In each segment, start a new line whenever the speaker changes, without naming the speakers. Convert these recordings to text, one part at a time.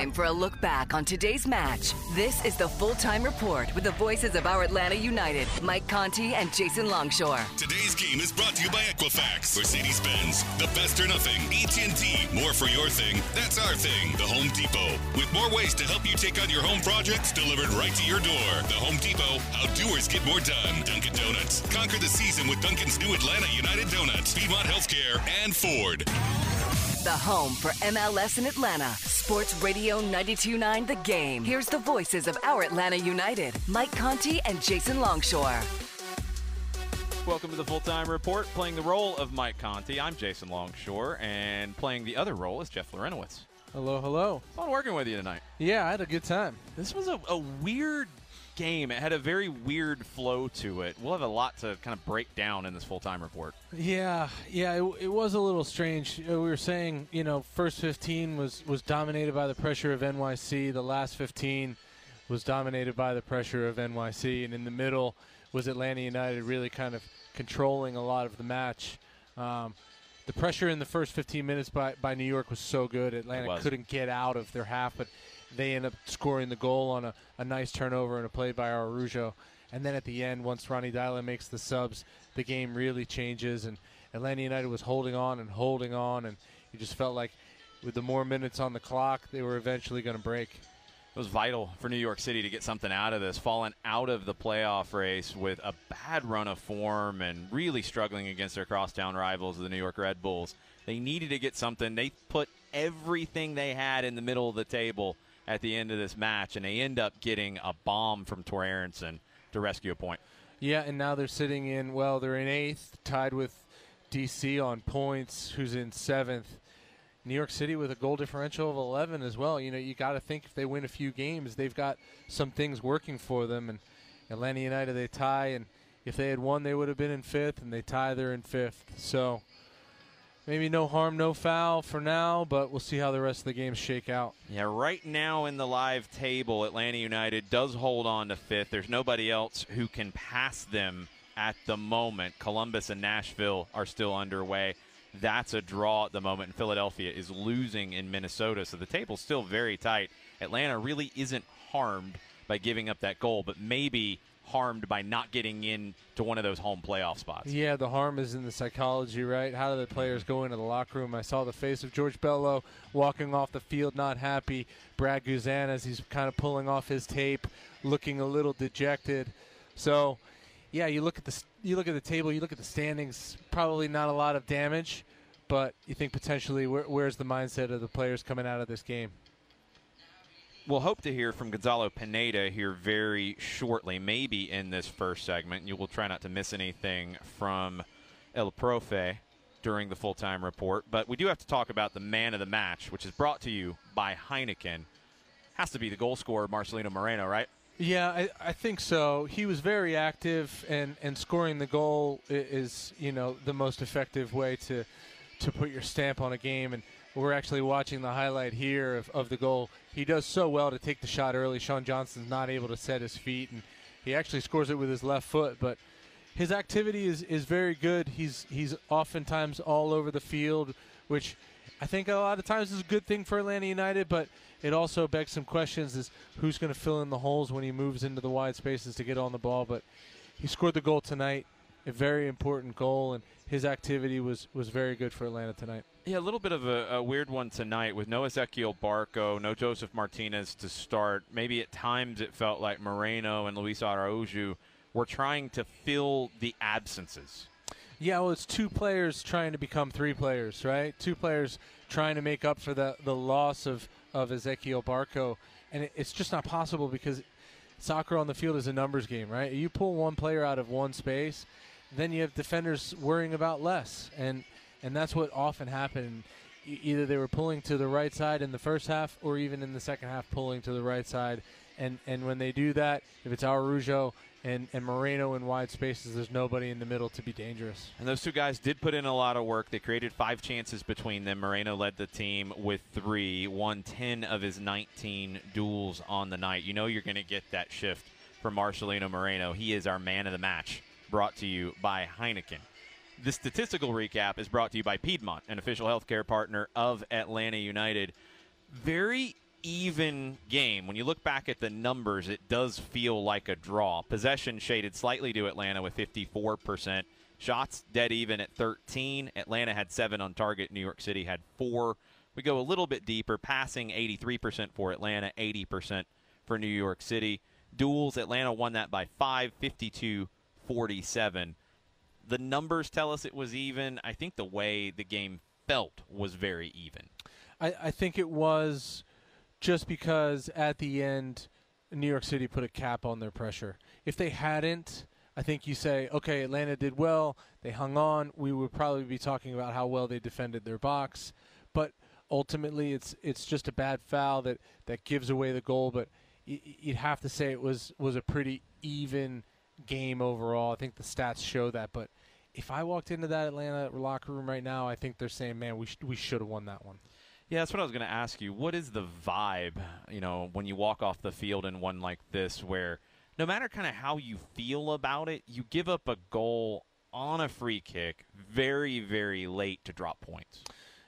Time for a look back on today's match. This is the full time report with the voices of our Atlanta United, Mike Conti and Jason Longshore.
Today's game is brought to you by Equifax, Mercedes-Benz, the best or nothing, AT&T, more for your thing. That's our thing. The Home Depot, with more ways to help you take on your home projects delivered right to your door. The Home Depot, how doers get more done. Dunkin' Donuts, conquer the season with Dunkin's new Atlanta United Donuts, Piedmont Healthcare, and Ford.
The home for MLS in Atlanta. Sports Radio 929 The Game. Here's the voices of our Atlanta United, Mike Conti and Jason Longshore.
Welcome to the full time report. Playing the role of Mike Conti, I'm Jason Longshore, and playing the other role is Jeff Larentowicz.
Hello, hello.
Fun working with you tonight.
Yeah, I had a good time.
This was a, a weird game. It had a very weird flow to it. We'll have a lot to kind of break down in this full time report.
Yeah, yeah, it, it was a little strange. Uh, We were saying, you know, first 15 was was dominated by the pressure of NYC. The last 15 was dominated by the pressure of NYC, and in the middle was Atlanta United really kind of controlling a lot of the match. Um, the pressure in the first 15 minutes by, by New York was so good. Atlanta couldn't get out of their half, but they end up scoring the goal on a, a nice turnover and a play by Araujo. And then at the end, once Ronny Deila makes the subs, the game really changes. And Atlanta United was holding on and holding on, and you just felt like with the more minutes on the clock, they were eventually going to break.
It was vital for New York City to get something out of this, falling out of the playoff race with a bad run of form and really struggling against their crosstown rivals, the New York Red Bulls. They needed to get something. They put everything they had in the middle of the table at the end of this match, and they end up getting a bomb from Thorarinsson to rescue a point.
Yeah, and now they're sitting in, well, they're in eighth, tied with DC on points, who's in seventh. New York City with a goal differential of 11 as well. You know, you got to think if they win a few games, they've got some things working for them. And Atlanta United, they tie, and if they had won, they would have been in fifth, and they tie, they're in fifth. So maybe no harm, no foul for now, but we'll see how the rest of the games shake out.
Yeah, right now in the live table, Atlanta United does hold on to fifth. There's nobody else who can pass them at the moment. Columbus and Nashville are still underway. That's a draw at the moment, and Philadelphia is losing in Minnesota, so the table's still very tight. Atlanta really isn't harmed by giving up that goal, but maybe harmed by not getting in to one of those home playoff spots.
Yeah, the harm is in the psychology, right? How do the players go into the locker room? I saw the face of George Bello walking off the field, not happy. Brad Guzan, as he's kind of pulling off his tape, looking a little dejected. So, yeah, you look at the you look at the table, you look at the standings. Probably not a lot of damage, but you think potentially where, where's the mindset of the players coming out of this game?
We'll hope to hear from Gonzalo Pineda here very shortly, maybe in this first segment. You will try not to miss anything from El Profe during the full time report. But we do have to talk about the man of the match, which is brought to you by Heineken. Has to be the goal scorer, Marcelino Moreno, right?
Yeah, I, I think so. He was very active, and, and scoring the goal is you know the most effective way to to put your stamp on a game. And we're actually watching the highlight here of, of the goal. He does so well to take the shot early. Sean Johnson's not able to set his feet, and he actually scores it with his left foot. But his activity is, is very good. He's he's oftentimes all over the field, which I think a lot of times is a good thing for Atlanta United, but it also begs some questions: is who's going to fill in the holes when he moves into the wide spaces to get on the ball? But he scored the goal tonight, a very important goal, and his activity was was very good for Atlanta tonight.
Yeah, a little bit of a, a weird one tonight with no Ezequiel Barco, no Josef Martinez to start. Maybe at times it felt like Moreno and Luis Araujo were trying to fill the absences.
Yeah, well, it's two players trying to become three players, right? Two players trying to make up for the the loss of of Ezequiel Barco, and it, it's just not possible because soccer on the field is a numbers game, right? You pull one player out of one space, then you have defenders worrying about less, and and that's what often happened. Either they were pulling to the right side in the first half, or even in the second half, pulling to the right side. And and when they do that, if it's Araujo and, and Moreno in wide spaces, there's nobody in the middle to be dangerous.
And those two guys did put in a lot of work. They created five chances between them. Moreno led the team with three, won 10 of his 19 duels on the night. You know you're going to get that shift from Marcelino Moreno. He is our man of the match, brought to you by Heineken. The statistical recap is brought to you by Piedmont, an official healthcare partner of Atlanta United. Very even game. When you look back at the numbers, it does feel like a draw. Possession shaded slightly to Atlanta with 54%. Shots dead even at 13. Atlanta had seven on target. New York City had four. We go a little bit deeper. Passing 83% for Atlanta, 80% for New York City. Duels, Atlanta won that by five, 52 47 the numbers tell us it was even. I think the way the game felt was very even.
I, I think it was just because at the end, New York City put a cap on their pressure. If they hadn't, I think you say, okay, Atlanta did well. They hung on. We would probably be talking about how well they defended their box. But ultimately, it's it's just a bad foul that, that gives away the goal. But you'd have to say it was, was a pretty even game overall. I think the stats show that. But if I walked into that Atlanta locker room right now, I think they're saying, man, we, sh- we should have won that one.
Yeah, that's what I was going to ask you. What is the vibe, you know, when you walk off the field in one like this, where no matter kind of how you feel about it, you give up a goal on a free kick very, very late to drop points.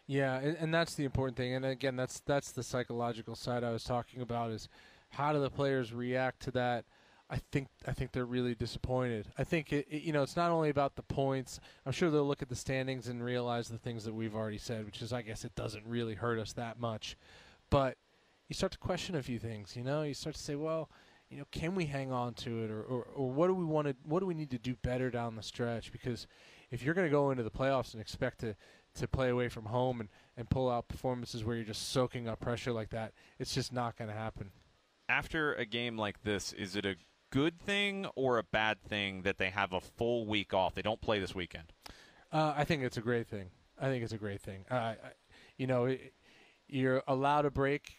Yeah, and, and that's the important thing. And again, that's that's the psychological side I was talking about. Is how do the players react to that? I think I think they're really disappointed. I think it, it- you know it's not only about the points. I'm sure they'll look at the standings and realize the things that we've already said, which is I guess it doesn't really hurt us that much. But you start to question a few things. You know, you start to say, well, you know, can we hang on to it, or or, or what do we want to what do we need to do better down the stretch? Because if you're going to go into the playoffs and expect to to play away from home and, and pull out performances where you're just soaking up pressure like that, it's just not going to happen.
After a game like this, is it a good thing or a bad thing that they have a full week off? They don't play this weekend.
Uh, I think it's a great thing. I think it's a great thing. Uh, you know, you're allowed a break.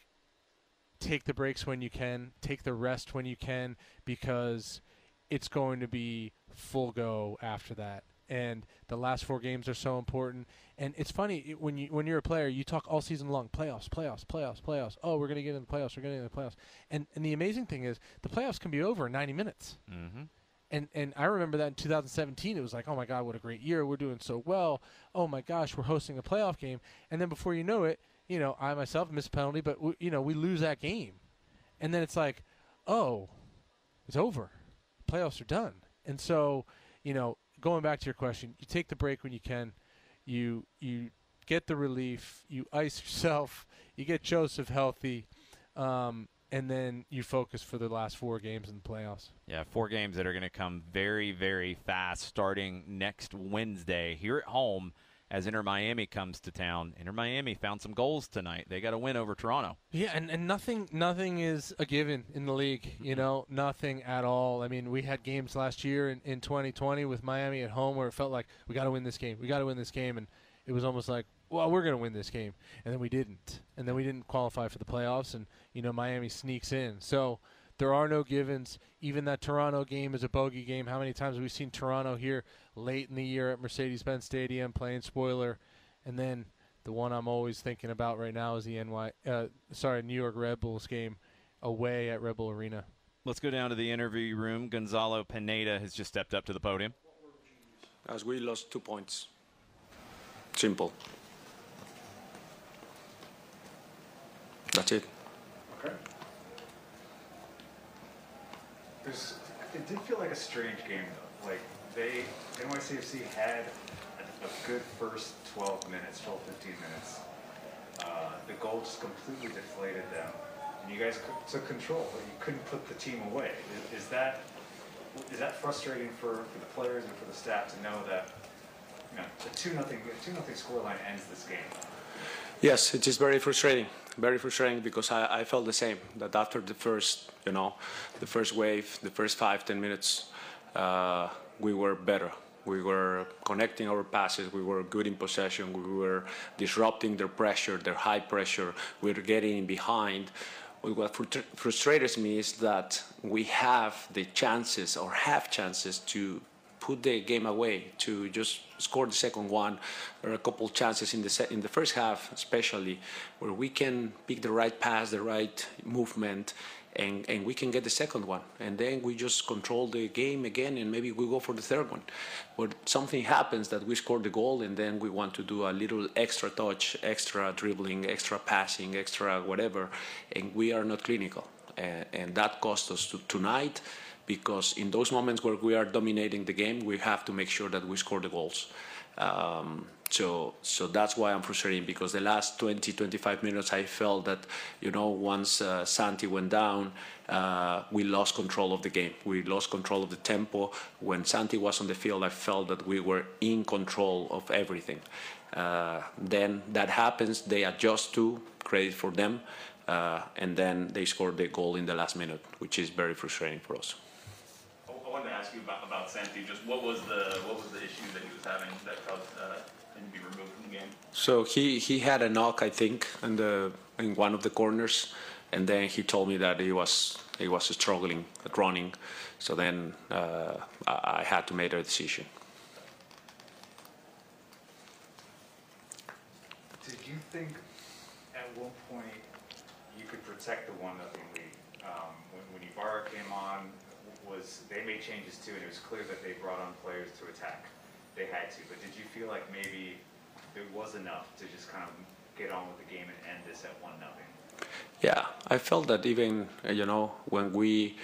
Take the breaks when you can. Take the rest when you can, because it's going to be full go after that. And the last four games are so important. And it's funny it- when you when you're a player, you talk all season long playoffs, playoffs, playoffs, playoffs. Oh, we're going to get in the playoffs. We're going to get in the playoffs. And and the amazing thing is, the playoffs can be over in 90 minutes.
Mm-hmm.
And and I remember that in 2017, it was like, oh my God, what a great year! We're doing so well. Oh my gosh, we're hosting a playoff game. And then before you know it, you know, I myself miss a penalty, but we, you know, we lose that game. And then it's like, oh, it's over. Playoffs are done. And so, you know, going back to your question, you take the break when you can. You you get the relief. You ice yourself. You get Josef healthy. Um, and then you focus for the last four games in the playoffs.
Yeah, four games that are going to come very, very fast starting next Wednesday here at home as Inter Miami comes to town. Inter Miami found some goals tonight. They got a win over Toronto.
Yeah, and, and nothing nothing is a given in the league, you mm-hmm. know, nothing at all. I mean, we had games last year in, in 2020 with Miami at home where it felt like we got to win this game. We got to win this game and it was almost like, well, we're going to win this game. And then we didn't. And then we didn't qualify for the playoffs and, you know, Miami sneaks in. So There are no givens. Even that Toronto game is a bogey game. How many times have we seen Toronto here late in the year at Mercedes-Benz Stadium playing spoiler, and then the one I'm always thinking about right now is the NY, uh, sorry, New York Red Bulls game away at Red Bull Arena.
Let's go down to the interview room. Gonzalo Pineda has just stepped up to the podium.
As we lost two points. Simple. That's it.
Okay. There's, it did feel like a strange game though. Like they, NYCFC had a, good first 12 minutes, 12, 15 minutes. Uh, the goal just completely deflated them. And you guys took control, but you couldn't put the team away. Is, is that is that frustrating for, for the players and for the staff to know that you know a two nothing two nothing scoreline ends this game?
Yes, it is very frustrating. Very frustrating because I, I felt the same. That after the first, you know, the first wave, the first five ten minutes, uh, we were better. We were connecting our passes. We were good in possession. We were disrupting their pressure, their high pressure. We were getting behind. What frustrates me is that we have the chances or have chances to put the game away, to just score the second one. Are a couple chances in the in the first half, especially, where we can pick the right pass, the right movement, and, and we can get the second one. And then we just control the game again, and maybe we go for the third one. But something happens that we score the goal, and then we want to do a little extra touch, extra dribbling, extra passing, extra whatever, and we are not clinical. And, and that cost us to, tonight because in those moments where we are dominating the game, we have to make sure that we score the goals. Um, so, so that's why I'm frustrated because the last 20, 25 minutes, I felt that, you know, once uh, Santi went down, uh, we lost control of the game. We lost control of the tempo. When Santi was on the field, I felt that we were in control of everything. Uh, then that happens, they adjust to, credit for them, uh, and then they scored the goal in the last minute, which is very frustrating for us
wanted to ask you about, about Santi. Just what was the what was the issue that he was having that caused uh, him to be removed from the game?
So he, he had a knock, I think, in the in one of the corners, and then he told me that he was he was struggling at running. So then uh, I, I had to make a decision.
Did you think at one point you could protect the one nothing lead? Um, when, when Ibarra came on, was they made changes too, and it was clear that they brought on players to attack. They had to, but did you feel like maybe it was enough to just kind of get on with the game and end this at one nothing?
Yeah, I felt that even you know when we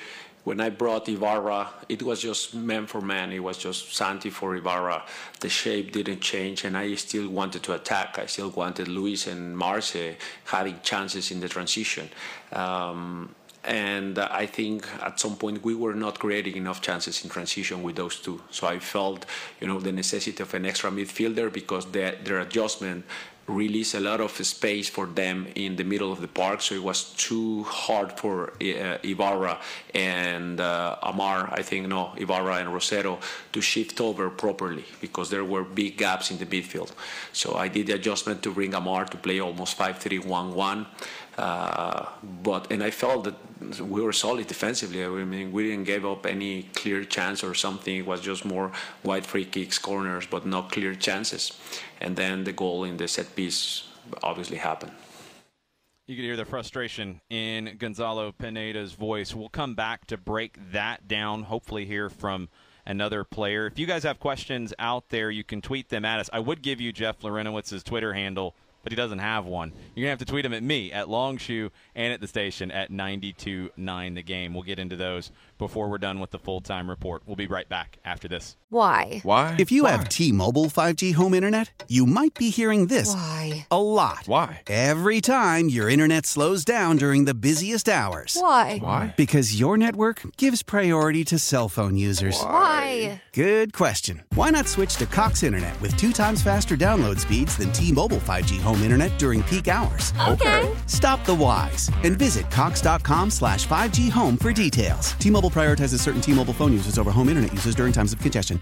when I brought Ibarra, it was just man for man. It was just Santi for Ibarra. The shape didn't change, and I still wanted to attack. I still wanted Luis and Marce having chances in the transition. Um, and I think at some point we were not creating enough chances in transition with those two. So I felt, you know, the necessity of an extra midfielder because their, their adjustment released a lot of space for them in the middle of the park. So it was too hard for uh, Ibarra and uh, Amar, I think, no, Ibarra and Rosero to shift over properly because there were big gaps in the midfield. So I did the adjustment to bring Amar to play almost 5 3 1 1. Uh, but and I felt that we were solid defensively. I mean, we didn't give up any clear chance or something. It was just more wide free kicks, corners, but no clear chances. And then the goal in the set piece obviously happened.
You can hear the frustration in Gonzalo Pineda's voice. We'll come back to break that down, hopefully, hear from another player. If you guys have questions out there, you can tweet them at us. I would give you Jeff Larentowicz's Twitter handle he doesn't have one. You're going to have to tweet him at me, at Longshoe, and at the station at 929 The Game. We'll get into those before we're done with the full time report. We'll be right back after this.
Why?
Why? If you Why? have T Mobile 5G home internet, you might be hearing this
Why?
a lot.
Why?
Every time your internet slows down during the busiest hours.
Why?
Why?
Because your network gives priority to cell phone users.
Why?
Good question. Why not switch to Cox Internet with two times faster download speeds than T Mobile 5G home internet during peak hours?
Okay.
Stop the whys and visit Cox.com slash 5G home for details. T Mobile prioritizes certain T Mobile phone users over home internet users during times of congestion.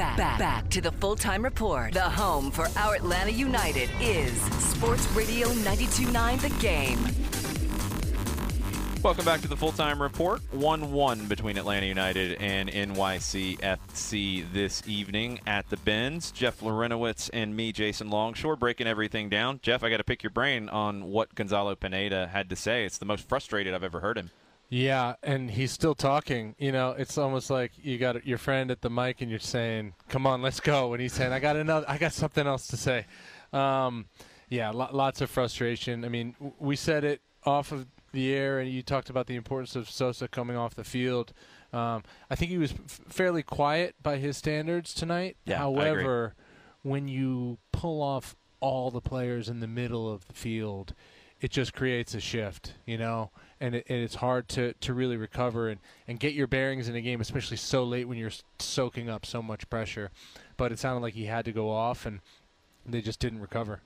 Back, back, back, to the full time report. The home for our Atlanta United is Sports Radio 929 The Game.
Welcome back to the full time report. 1 1 between Atlanta United and NYCFC this evening at the Benz. Jeff Larentowicz and me, Jason Longshore, breaking everything down. Jeff, I got to pick your brain on what Gonzalo Pineda had to say. It's the most frustrated I've ever heard him.
Yeah, and he's still talking. You know, it's almost like you got your friend at the mic and you're saying, "Come on, let's go," and he's saying, "I got another, I got something else to say." Um, yeah, lo- lots of frustration. I mean, w- we said it off of the air, and you talked about the importance of Sosa coming off the field. Um, I think he was f- fairly quiet by his standards tonight.
Yeah, I agree.
However, when you pull off all the players in the middle of the field, it just creates a shift, you know, and, it, and it's hard to, to really recover and, and get your bearings in a game, especially so late when you're soaking up so much pressure. But it sounded like he had to go off, and they just didn't recover.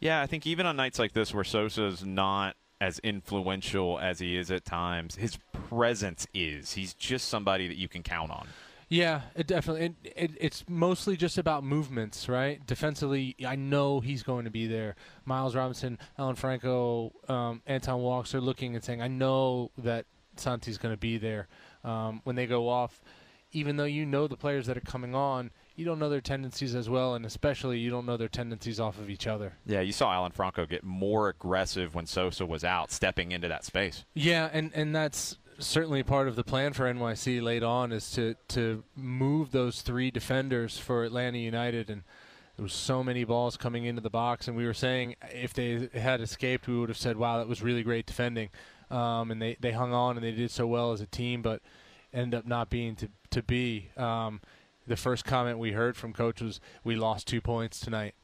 Yeah, I think even on nights like this where Sosa's not as influential as he is at times, his presence is. He's just somebody that you can count on.
Yeah, it definitely. It, it, it's mostly just about movements, right? Defensively, I know he's going to be there. Miles Robinson, Alan Franco, um, Anton Walkes are looking and saying, "I know that Santi's going to be there." Um, when they go off, even though you know the players that are coming on, you don't know their tendencies as well, and especially you don't know their tendencies off of each other.
Yeah, you saw Alan Franco get more aggressive when Sosa was out, stepping into that space.
Yeah, and and that's certainly part of the plan for NYC late on is to to move those three defenders for Atlanta United and there was so many balls coming into the box and we were saying if they had escaped we would have said wow that was really great defending. Um, and they, they hung on and they did so well as a team but ended up not being to, to be. Um, the first comment we heard from coach was we lost two points tonight.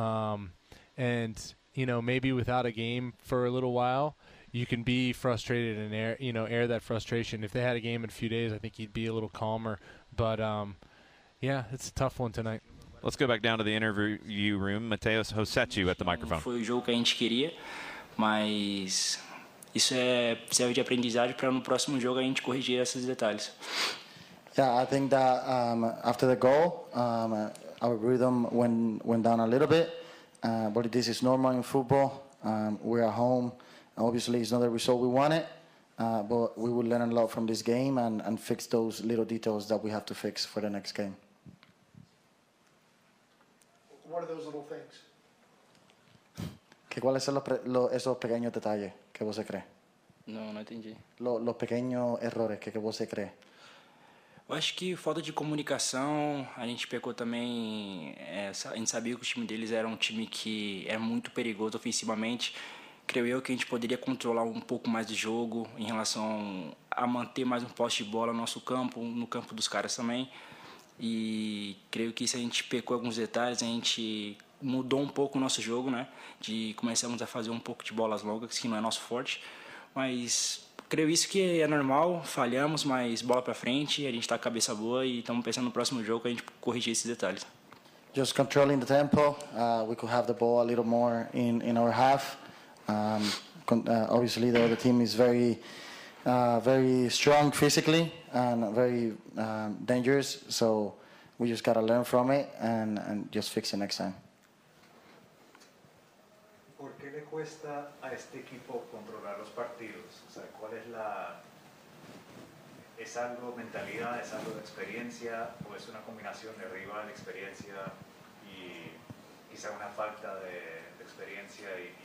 Um, and you know maybe without a game for a little while you can be frustrated and air you know air that frustration. If they had a game in a few days, I think he'd be a little calmer. But um, yeah, it's a tough one tonight.
Let's go back down to the interview room. Matheus Rossetti at the microphone.
Foi o jogo que a gente queria, mas isso é serve de aprendizagem para no próximo jogo a gente corrigir esses detalhes.
Yeah, I think that um, after the goal, um, our rhythm went went down a little bit, uh, but this is normal in football. Um, we're at home. Obviously, it's not the result we wanted, uh, but we will learn a lot from this game and, and fix those little details that we have to fix for the next game.
What are those little things?
¿Que ¿Cuáles son los, esos pequeños detalles que vos cree?
Não, não entendi.
Lo- los pequeños errores que, que vos cree?
Eu acho que falta de comunicação, a gente pecou também. é, a gente sabia que o time deles era um time que é muito perigoso ofensivamente. Creio eu que a gente poderia controlar um pouco mais de jogo em relação a manter mais um poste de bola no nosso campo, no campo dos caras também. E creio que se a gente pecou alguns detalhes, a gente mudou um pouco o nosso jogo, né? De começamos a fazer um pouco de bolas longas, que não é nosso forte. Mas creio isso que é normal, falhamos, mas bola para frente, a gente está cabeça boa e estamos pensando no próximo jogo a gente corrigir esses detalhes.
Just controlling the tempo. Uh, we could have the ball a little more in, in our half. Um, uh, obviously, the other team is very, uh, very strong physically and very um, dangerous. So we just gotta learn from it and, and just fix it next time.
¿Por qué le cuesta a este equipo controlar los partidos? O sea, ¿cuál es la... ¿Es algo mentalidad, es algo de experiencia o es una combinación de rival, experiencia y quizá una falta de, de experiencia y,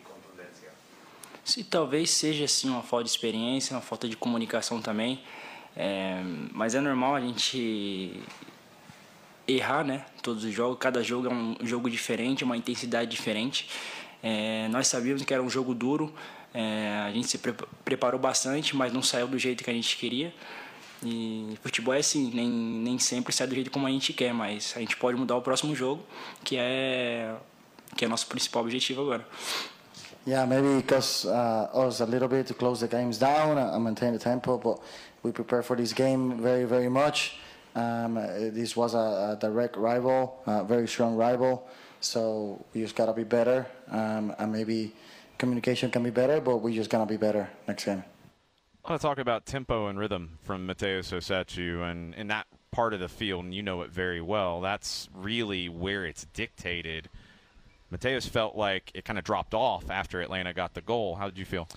Se talvez seja assim uma falta de experiência, uma falta de comunicação também, é, mas é normal a gente errar, né? Todos os jogos, cada jogo é um jogo diferente, uma intensidade diferente. É, nós sabíamos que era um jogo duro, é, a gente se pre preparou bastante, mas não saiu do jeito que a gente queria. E futebol é assim, nem, nem sempre sai do jeito como a gente quer, mas a gente pode mudar o próximo jogo, que é que é nosso principal objetivo agora.
Yeah, maybe it costs uh, us a little bit to close the games down and maintain the tempo, but we prepare for this game very, very much. Um, this was a, a direct rival, a very strong rival, so we just gotta be better, um, and maybe communication can be better, but we just gonna be better next game.
I want to talk about tempo and rhythm from Mateo Sosechu, and in that part of the field, and you know it very well. That's really where it's dictated. Mateos felt like it kind of dropped off after Atlanta got the goal. How did you feel?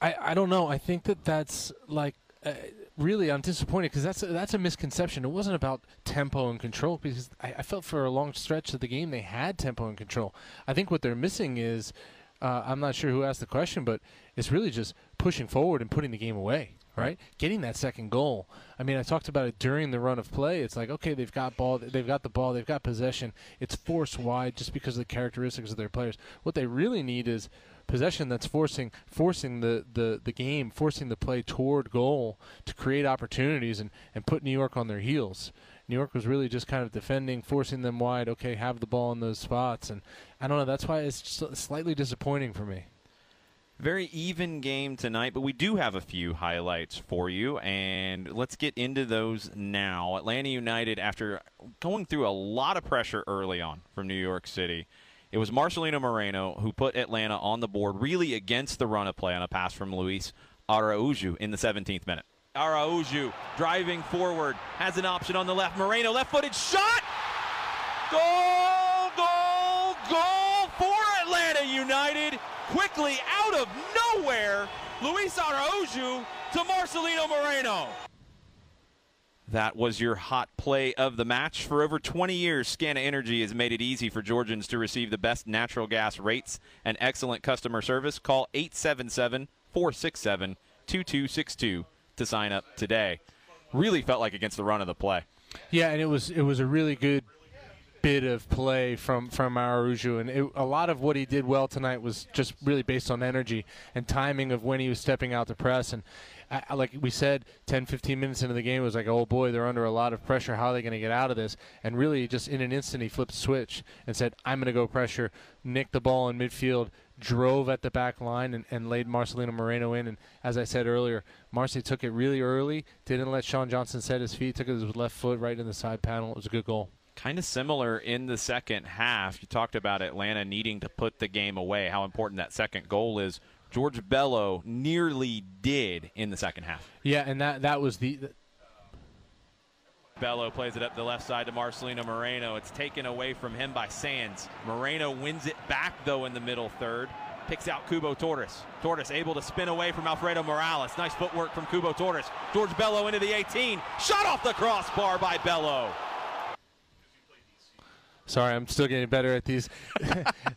I, I don't know. I think that that's like uh, really I'm disappointed because that's a, that's a misconception. It wasn't about tempo and control because I, I felt for a long stretch of the game they had tempo and control. I think what they're missing is uh, I'm not sure who asked the question, but it's really just pushing forward and putting the game away. Right, getting that second goal. I mean, I talked about it during the run of play. It's like, okay, they've got ball, they've got the ball, they've got possession. It's forced wide just because of the characteristics of their players. What they really need is possession that's forcing forcing the, the, the game, forcing the play toward goal to create opportunities and, and put New York on their heels. New York was really just kind of defending, forcing them wide. Okay, have the ball in those spots, and I don't know. That's why it's slightly disappointing for me.
Very even game tonight, but we do have a few highlights for you, and let's get into those now. Atlanta United, after going through a lot of pressure early on from New York City, it was Marcelino Moreno who put Atlanta on the board, really against the run of play on a pass from Luis Araujo in the 17th minute. Araujo driving forward, has an option on the left. Moreno, left footed shot! Goal, goal, goal for Atlanta United! Quickly out of nowhere, Luis Araujo to Marcelino Moreno. That was your hot play of the match. For over 20 years, Scana Energy has made it easy for Georgians to receive the best natural gas rates and excellent customer service. Call 877 467 2262 to sign up today. Really felt like against the run of the play.
Yeah, and it was it was a really good bit of play from from Araujo, and it, a lot of what he did well tonight was just really based on energy and timing of when he was stepping out to press. And I, like we said, 10, 15 minutes into the game, it was like, oh boy, they're under a lot of pressure. How are they going to get out of this? And really, just in an instant, he flipped switch and said, I'm going to go pressure, nick the ball in midfield. Drove at the back line and, and laid Marcelino Moreno in. And as I said earlier, Marcy took it really early, didn't let Sean Johnson set his feet, took it with his left foot right in the side panel. It was a good goal
kind of similar in the second half. You talked about Atlanta needing to put the game away, how important that second goal is. George Bello nearly did in the second half.
Yeah, and that that was the.
Bello plays it up the left side to Marcelino Moreno. It's taken away from him by Sands. Moreno wins it back though in the middle third. Picks out Cubo Torres. Torres able to spin away from Alfredo Morales. Nice footwork from Cubo Torres. George Bello into the 18. Shot off the crossbar by Bello.
Sorry, I'm still getting better at these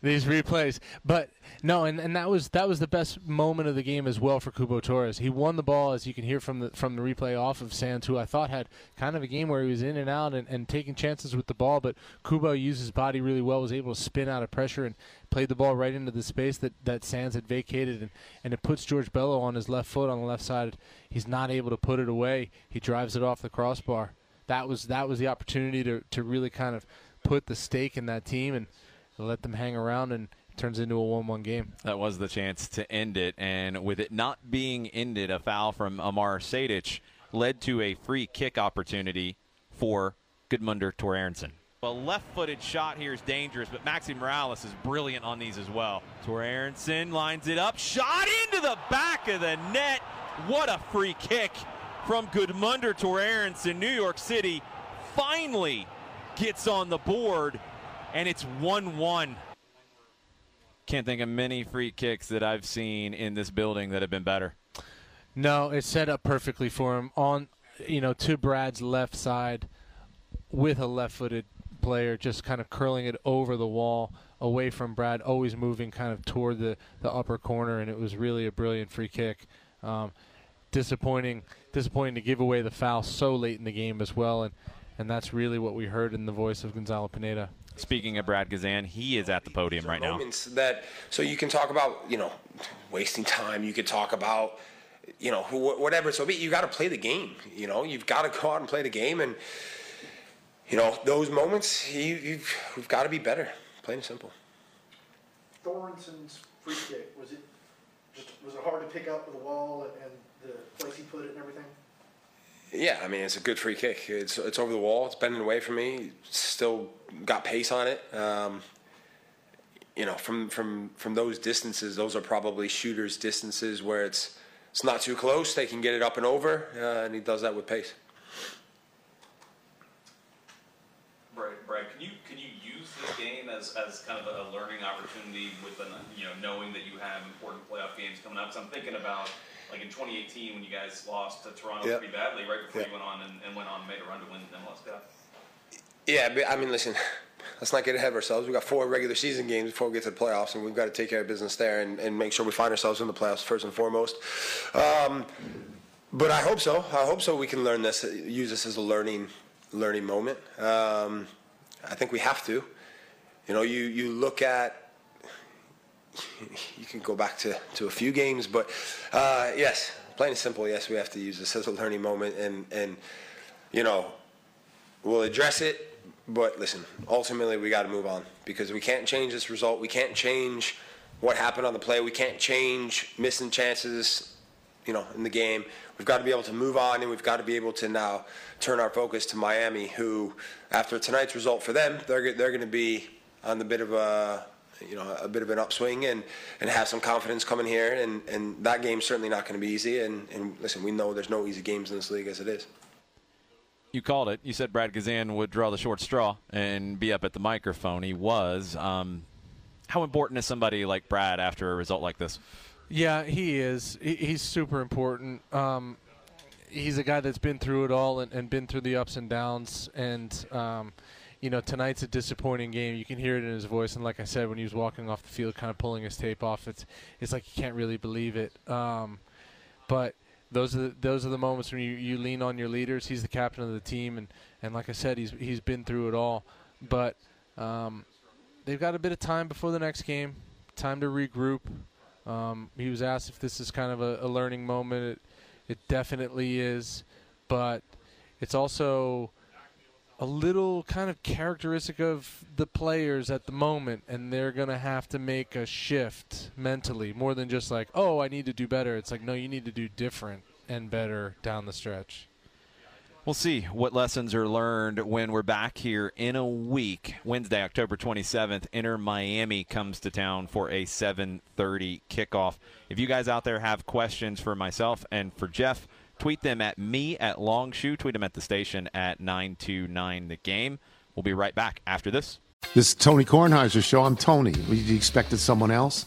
these replays. But no, and, and that was that was the best moment of the game as well for Cubo Torres. He won the ball, as you can hear from the from the replay off of Sands, who I thought had kind of a game where he was in and out and, and taking chances with the ball. But Cubo used his body really well, was able to spin out of pressure and played the ball right into the space that, that Sands had vacated, and, and it puts George Bello on his left foot on the left side. He's not able to put it away. He drives it off the crossbar. That was that was the opportunity to, to really kind of put the stake in that team and let them hang around and turns into a one-one game.
That was the chance to end it, and with it not being ended, a foul from Amar Sejdić led to a free kick opportunity for Gudmundur Tor Aronson. A left-footed shot here is dangerous, but Maxi Moralez is brilliant on these as well. Thorarinsson lines it up, shot into the back of the net. What a free kick from Gudmundur Tor Aronson. New York City finally gets on the board, and it's 1-1. Can't think of many free kicks that I've seen in this building that have been better.
No, it's set up perfectly for him on, you know, to Brad's left side with a left-footed player, just kind of curling it over the wall away from Brad, always moving kind of toward the, the upper corner, and it was really a brilliant free kick. Um, disappointing, disappointing to give away the foul so late in the game as well, and and that's really what we heard in the voice of Gonzalo Pineda.
Speaking of Brad Guzan, he is at the podium right now.
that so you can talk about you know wasting time you could talk about you know who, whatever so be you got to play the game you know you've got to go out and play the game and you know those moments you, you've we've got to be better plain and simple
Thornson's free kick, was it just, was it hard to pick up with the wall and, and the place he put it and everything?
Yeah i mean it's a good free kick. It's it's over the wall. It's bending away from me. Still got pace on it. Um, you know from from from those distances those are probably shooters distances where it's it's not too close. They can get it up and over uh, and he does that with pace.
Brad, Brad, can you can you use this game as, as kind of a learning opportunity with an, you know knowing that you have important playoff games coming up? So I'm thinking about like in 2018 when you guys lost to Toronto
Yep.
pretty badly right before
Yep.
you went on and, and went on and made a run to win the MLS Cup.
Yeah, but, I mean, listen, let's not get ahead of ourselves. We've got four regular season games before we get to the playoffs, and we've got to take care of business there and, and make sure we find ourselves in the playoffs first and foremost. Um, but I hope so. I hope so. We can learn this, use this as a learning learning moment. Um, I think we have to. You know, you you look at. You can go back to, to a few games, but uh, yes, plain and simple, yes, we have to use this as a learning moment, and and you know, we'll address it. But listen, ultimately we got to move on because we can't change this result. We can't change what happened on the play. We can't change missing chances, you know, in the game. We've got to be able to move on, and we've got to be able to now turn our focus to Miami, who, after tonight's result for them, they're they're going to be on the bit of a you know a bit of an upswing and and have some confidence coming here. And and that game's certainly not going to be easy. And and listen, we know there's no easy games in this league as it is.
You called it. You said Brad Guzan would draw the short straw and be up at the microphone. He was. Um, how important is somebody like Brad after a result like this?
Yeah, he is. He, he's super important. Um, he's a guy that's been through it all and, and been through the ups and downs. And um, you know, tonight's a disappointing game. You can hear it in his voice. And like I said, when he was walking off the field, kind of pulling his tape off, it's it's like you can't really believe it. Um, but those are the, those are the moments when you, you lean on your leaders. He's the captain of the team, and, and like I said, he's he's been through it all. But um, they've got a bit of time before the next game, time to regroup. Um, he was asked if this is kind of a, a learning moment. It, it definitely is, but it's also a little kind of characteristic of the players at the moment, and they're going to have to make a shift mentally more than just like, oh, I need to do better. It's like, no, you need to do different and better down the stretch.
We'll see what lessons are learned when we're back here in a week. Wednesday, October 27th, Inter Miami comes to town for a 7:30 kickoff. If you guys out there have questions for myself and for Jeff, tweet them at me at Longshoe. Tweet them at the station at 929 the game. We'll be right back after this.
This is Tony Kornheiser's show. I'm Tony. You expected someone else?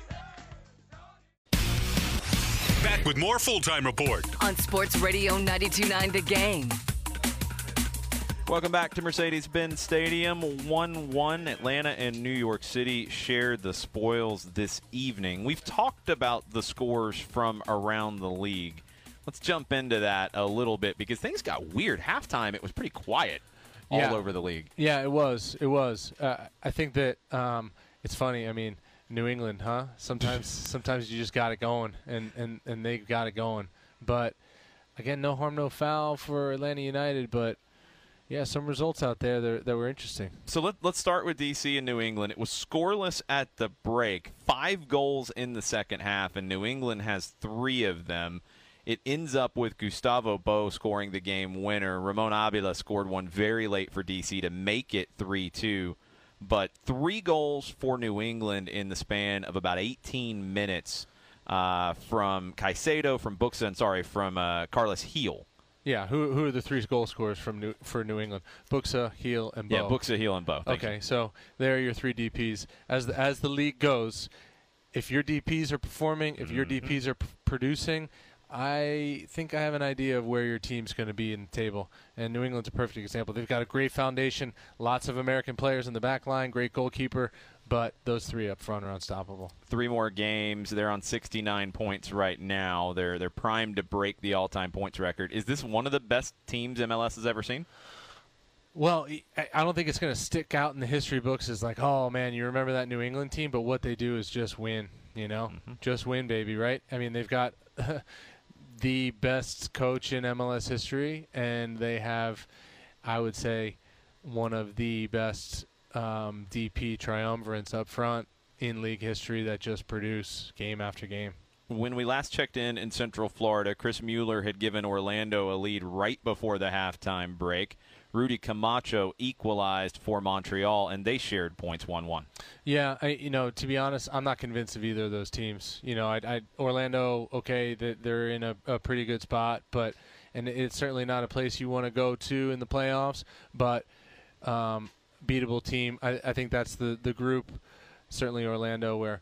Back with more full time report.
On Sports Radio 929 The Game.
Welcome back to Mercedes Benz Stadium. 1 1. Atlanta and New York City shared the spoils this evening. We've talked about the scores from around the league. Let's jump into that a little bit because things got weird. Halftime, it was pretty quiet all
Yeah.
over the league.
Yeah, it was. It was. Uh, I think that um, it's funny. I mean, New England, huh? Sometimes, sometimes you just got it going, and and and they got it going. But again, no harm, no foul for Atlanta United. But yeah, some results out there that, that were interesting.
So let, let's start with DC and New England. It was scoreless at the break, five goals in the second half, and New England has three of them. It ends up with Gustavo Bou scoring the game winner. Ramon Abila scored one very late for DC to make it 3 2. But three goals for New England in the span of about 18 minutes uh, from Caicedo, from Buksa, and sorry, from uh, Carlos Gil.
Yeah, who who are the three goal scorers from New, for New England? Buksa, Gil, and Bou.
Yeah, Buksa, Gil, and Bou. Thank
okay,
you.
so there are your three DPs. As the, as the league goes, if your DPs are performing, if your
Mm-hmm.
DPs are p- producing, I think I have an idea of where your team's going to be in the table. And New England's a perfect example. They've got a great foundation, lots of American players in the back line, great goalkeeper, but those three up front are unstoppable.
three more games. They're on 69 points right now. They're they're primed to break the all-time points record. Is this one of the best teams MLS has ever seen?
Well, I I don't think it's going to stick out in the history books as like, oh man, you remember that New England team? But what they do is just win. You know, mm-hmm. just win, baby. Right? I mean, they've got the best coach in MLS history, and they have, I would say, one of the best um, DP triumvirates up front in league history that just produce game after game.
When we last checked in in Central Florida, Chris Mueller had given Orlando a lead right before the halftime break. Rudy Camacho equalized for Montreal, and they shared points 1 1.
Yeah, I, you know, to be honest, I'm not convinced of either of those teams. You know, I, I Orlando, okay, they- they're in a, a pretty good spot, but and it's certainly not a place you want to go to in the playoffs. But um, beatable team, I, I think that's the the group. Certainly Orlando, where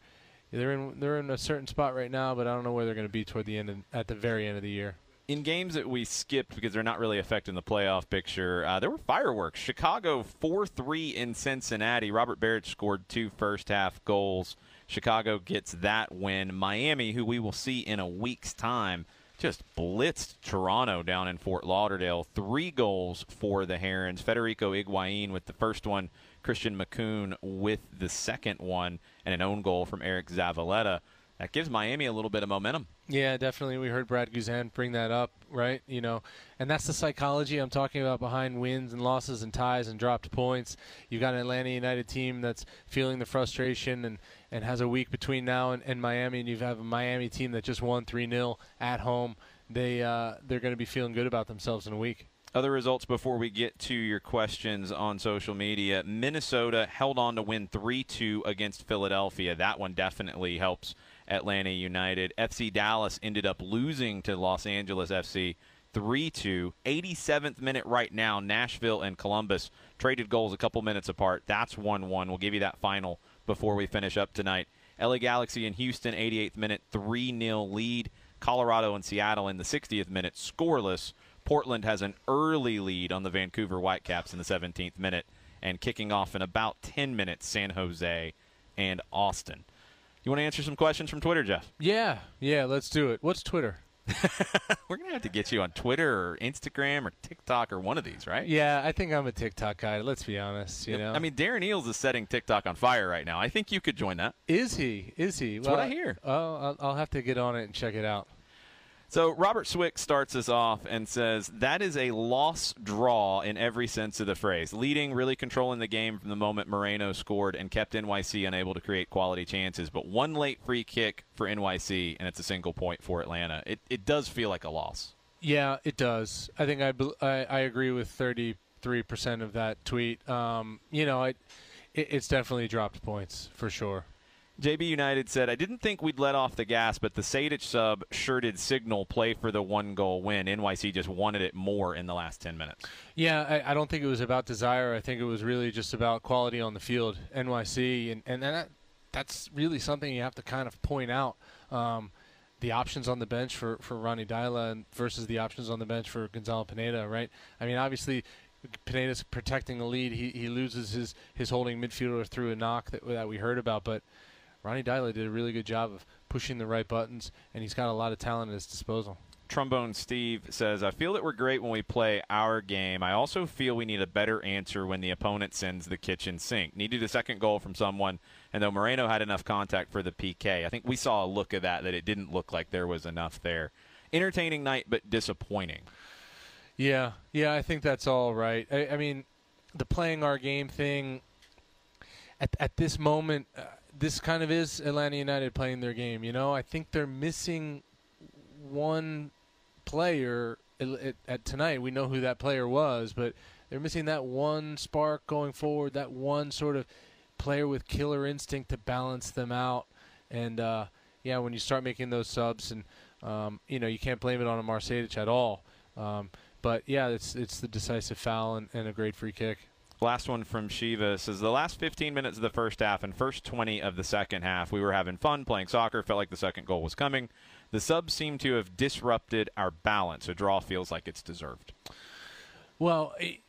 they're in they're in a certain spot right now, but I don't know where they're going to be toward the end of, at the very end of the year.
In games that we skipped because they're not really affecting the playoff picture, uh, there were fireworks. Chicago 4 3 in Cincinnati. Robert Berić scored two first half goals. Chicago gets that win. Miami, who we will see in a week's time, just blitzed Toronto down in Fort Lauderdale. Three goals for the Herons. Federico Higuaín with the first one, Christian Makoun with the second one, and an own goal from Eriq Zavaleta. That gives Miami a little bit of momentum.
Yeah, definitely. We heard Brad Guzan bring that up, right? You know, and that's the psychology I'm talking about behind wins and losses and ties and dropped points. You've got an Atlanta United team that's feeling the frustration and, and has a week between now and, and Miami, and you have a Miami team that just won 3 0 at home. They, uh, they're going to be feeling good about themselves in a week.
Other results before we get to your questions on social media. Minnesota held on to win 3 2 against Philadelphia. That one definitely helps Atlanta United. FC Dallas ended up losing to Los Angeles FC 3 2. 87th minute right now, Nashville and Columbus traded goals a couple minutes apart. That's 1 1. We'll give you that final before we finish up tonight. LA Galaxy and Houston, 88th minute, 3 0 lead. Colorado and Seattle in the 60th minute, scoreless. Portland has an early lead on the Vancouver Whitecaps in the 17th minute, and kicking off in about 10 minutes, San Jose and Austin. You want to answer some questions from Twitter, Jeff?
Yeah, yeah, let's do it. What's Twitter?
We're going to have to get you on Twitter or Instagram or TikTok or one of these, right?
Yeah, I think I'm a TikTok guy. Let's be honest. You know,
I mean, Darren Eales is setting TikTok on fire right now. I think you could join that.
is he? Is he?
That's what I hear.
Oh, I'll, I'll have to get on it and check it out.
So Robert Swick starts us off and says that is a loss draw in every sense of the phrase. Leading, really controlling the game from the moment Moreno scored and kept NYC unable to create quality chances. But one late free kick for NYC and it's a single point for Atlanta. It it does feel like a loss.
Yeah, it does. I think I I, I agree with thirty three percent of that tweet. Um, you know, it, it it's definitely dropped points for sure.
JB United said, I didn't think we'd let off the gas, but the Sejdić sub sure did signal play for the one goal win. NYC just wanted it more in the last 10 minutes.
Yeah, I, I don't think it was about desire. I think it was really just about quality on the field. NYC, and and that that's really something you have to kind of point out. Um, the options on the bench for, for Ronny Deila versus the options on the bench for Gonzalo Pineda, right? I mean, obviously, Pineda's protecting the lead. He he loses his his holding midfielder through a knock that that we heard about, but Ronny Deila did a really good job of pushing the right buttons, and he's got a lot of talent at his disposal.
Trombone Steve says, I feel that we're great when we play our game. I also feel we need a better answer when the opponent sends the kitchen sink. Needed a second goal from someone, and though Moreno had enough contact for the PK, I think we saw a look of that, that it didn't look like there was enough there. Entertaining night, but disappointing.
Yeah, yeah, I think that's all right. I, I mean, the playing our game thing, at, at this moment, uh, this kind of is Atlanta United playing their game. You know, I think they're missing one player at, at tonight. We know who that player was, but they're missing that one spark going forward. That one sort of player with killer instinct to balance them out. And uh, yeah, when you start making those subs, and um, you know you can't blame it on a Marseille at all. Um, but yeah, it's it's the decisive foul and, and a great free kick.
Last one from Shiva says the last 15 minutes of the first half and first 20 of the second half, we were having fun playing soccer. Felt like the second goal was coming. The subs seem to have disrupted our balance. A draw feels like it's deserved.
Well, it,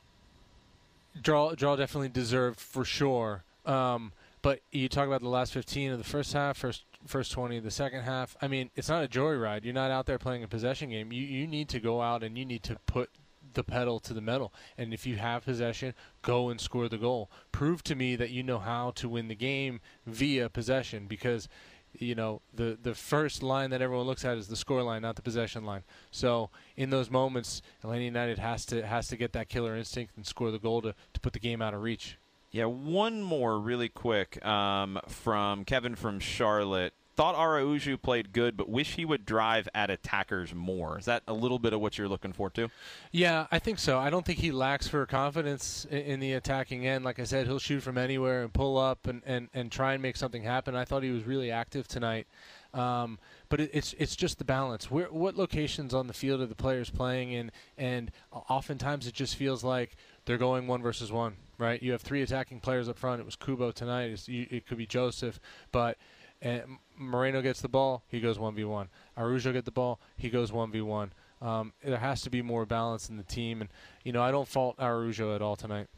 draw draw definitely deserved for sure. Um, but you talk about the last 15 of the first half, first first 20 of the second half. I mean, it's not a joyride. You're not out there playing a possession game. You you need to go out and you need to put the pedal to the metal. And if you have possession, go and score the goal. Prove to me that you know how to win the game via possession because you know the the first line that everyone looks at is the score line, not the possession line. So in those moments, Atlanta United has to has to get that killer instinct and score the goal to, to put the game out of reach.
Yeah, one more really quick um, from Kevin from Charlotte. Thought Araujo played good, but wish he would drive at attackers more. Is that a little bit of what you're looking for too?
Yeah, I think so. I don't think he lacks for confidence in, the attacking end. Like I said, he'll shoot from anywhere and pull up and, and, and try and make something happen. I thought he was really active tonight. Um, but it, it's it's just the balance. Where, what locations on the field are the players playing in? And oftentimes it just feels like they're going one versus one, right? You have three attacking players up front. It was Cubo tonight. It's, it could be Josef, but and Moreno gets the ball, he goes 1v1. Araujo get the ball, he goes 1v1. Um, there has to be more balance in the team, and you know I don't fault Araujo at all tonight.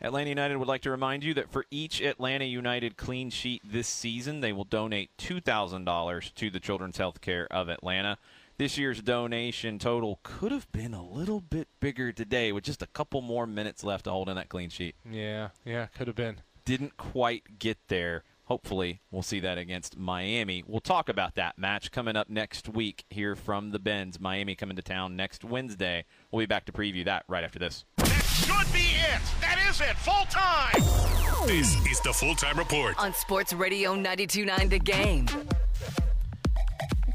Atlanta United would like to remind you that for each Atlanta United clean sheet this season, they will donate $2,000 to the Children's Healthcare of Atlanta. This year's donation total could have been a little bit bigger today with just a couple more minutes left to hold in that clean sheet.
Yeah, yeah, could have been.
Didn't quite get there. Hopefully, we'll see that against Miami. We'll talk about that match coming up next week here from the Benz. Miami coming to town next Wednesday. We'll be back to preview that right after this.
That should be it. That is it. Full time.
This is the full time report
on Sports Radio 929 The Game.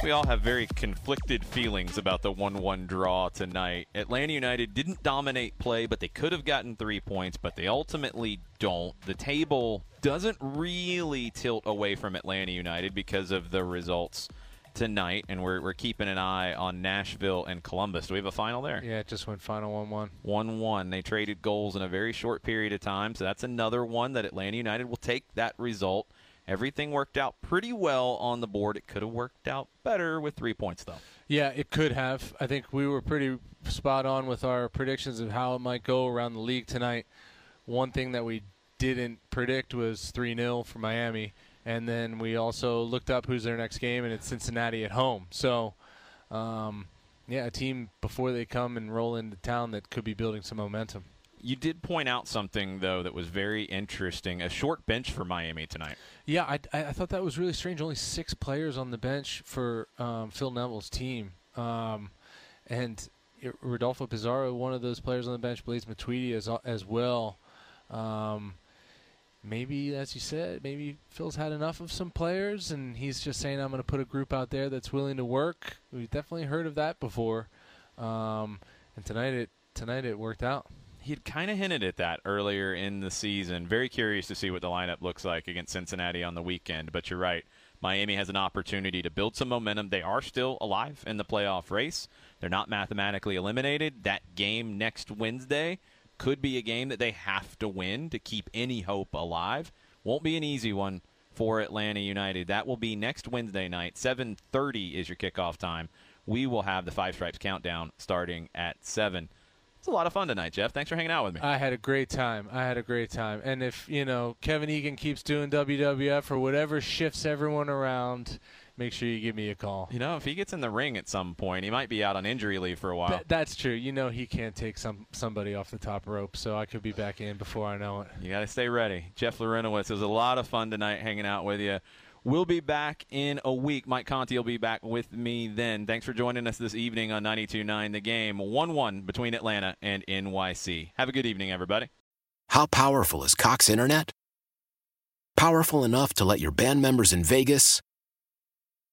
We all have very conflicted feelings about the 1 1 draw tonight. Atlanta United didn't dominate play, but they could have gotten three points, but they ultimately don't. The table doesn't really tilt away from Atlanta United because of the results tonight, and we're, we're keeping an eye on Nashville and Columbus. Do we have a final there?
Yeah, it just went final 1 1.
1 1. They traded goals in a very short period of time, so that's another one that Atlanta United will take that result. Everything worked out pretty well on the board. It could have worked out better with three points, though.
Yeah, it could have. I think we were pretty spot on with our predictions of how it might go around the league tonight. One thing that we didn't predict was 3 0 for Miami. And then we also looked up who's their next game, and it's Cincinnati at home. So, um, yeah, a team before they come and roll into town that could be building some momentum.
You did point out something though that was very interesting: a short bench for Miami tonight.
Yeah, I, I thought that was really strange. Only six players on the bench for um, Phil Neville's team, um, and Rodolfo Pizarro, one of those players on the bench, Blaise Matuidi as as well. Um, maybe, as you said, maybe Phil's had enough of some players, and he's just saying, "I'm going to put a group out there that's willing to work." We've definitely heard of that before, um, and tonight it tonight it worked out
he had kind of hinted at that earlier in the season. Very curious to see what the lineup looks like against Cincinnati on the weekend. But you're right. Miami has an opportunity to build some momentum. They are still alive in the playoff race. They're not mathematically eliminated. That game next Wednesday could be a game that they have to win to keep any hope alive. Won't be an easy one for Atlanta United. That will be next Wednesday night. 7:30 is your kickoff time. We will have the Five Stripes countdown starting at 7. It's a lot of fun tonight, Jeff. Thanks for hanging out with me.
I had a great time. I had a great time. And if, you know, Kevin Egan keeps doing WWF or whatever shifts everyone around, make sure you give me a call.
You know, if he gets in the ring at some point, he might be out on injury leave for a while.
Th- that's true. You know he can't take some somebody off the top rope, so I could be back in before I know it.
You got to stay ready. Jeff Larentowicz, it was a lot of fun tonight hanging out with you. We'll be back in a week. Mike Conti will be back with me then. Thanks for joining us this evening on 92.9 The Game. 1-1 between Atlanta and NYC. Have a good evening, everybody.
How powerful is Cox Internet? Powerful enough to let your band members in Vegas,